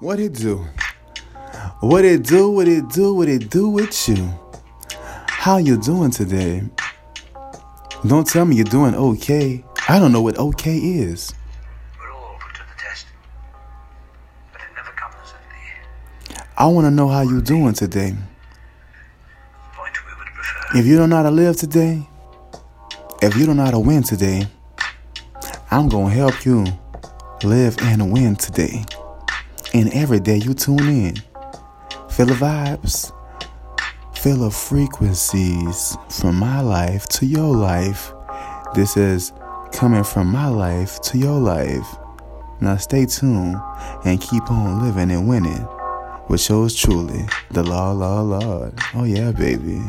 What it do? What it do? What it do? What it do with you? How you doing today? Don't tell me you're doing okay. I don't know what okay is. We're all put to the test. But it never comes at the I want to know how you're doing today. point we would prefer. If you don't know how to live today, if you don't know how to win today, I'm going to help you live and win today. And every day you tune in, feel the vibes, feel the frequencies from my life to your life. This is coming from my life to your life. Now stay tuned and keep on living and winning with yours truly, the Law, Law, Lord. Oh, yeah, baby.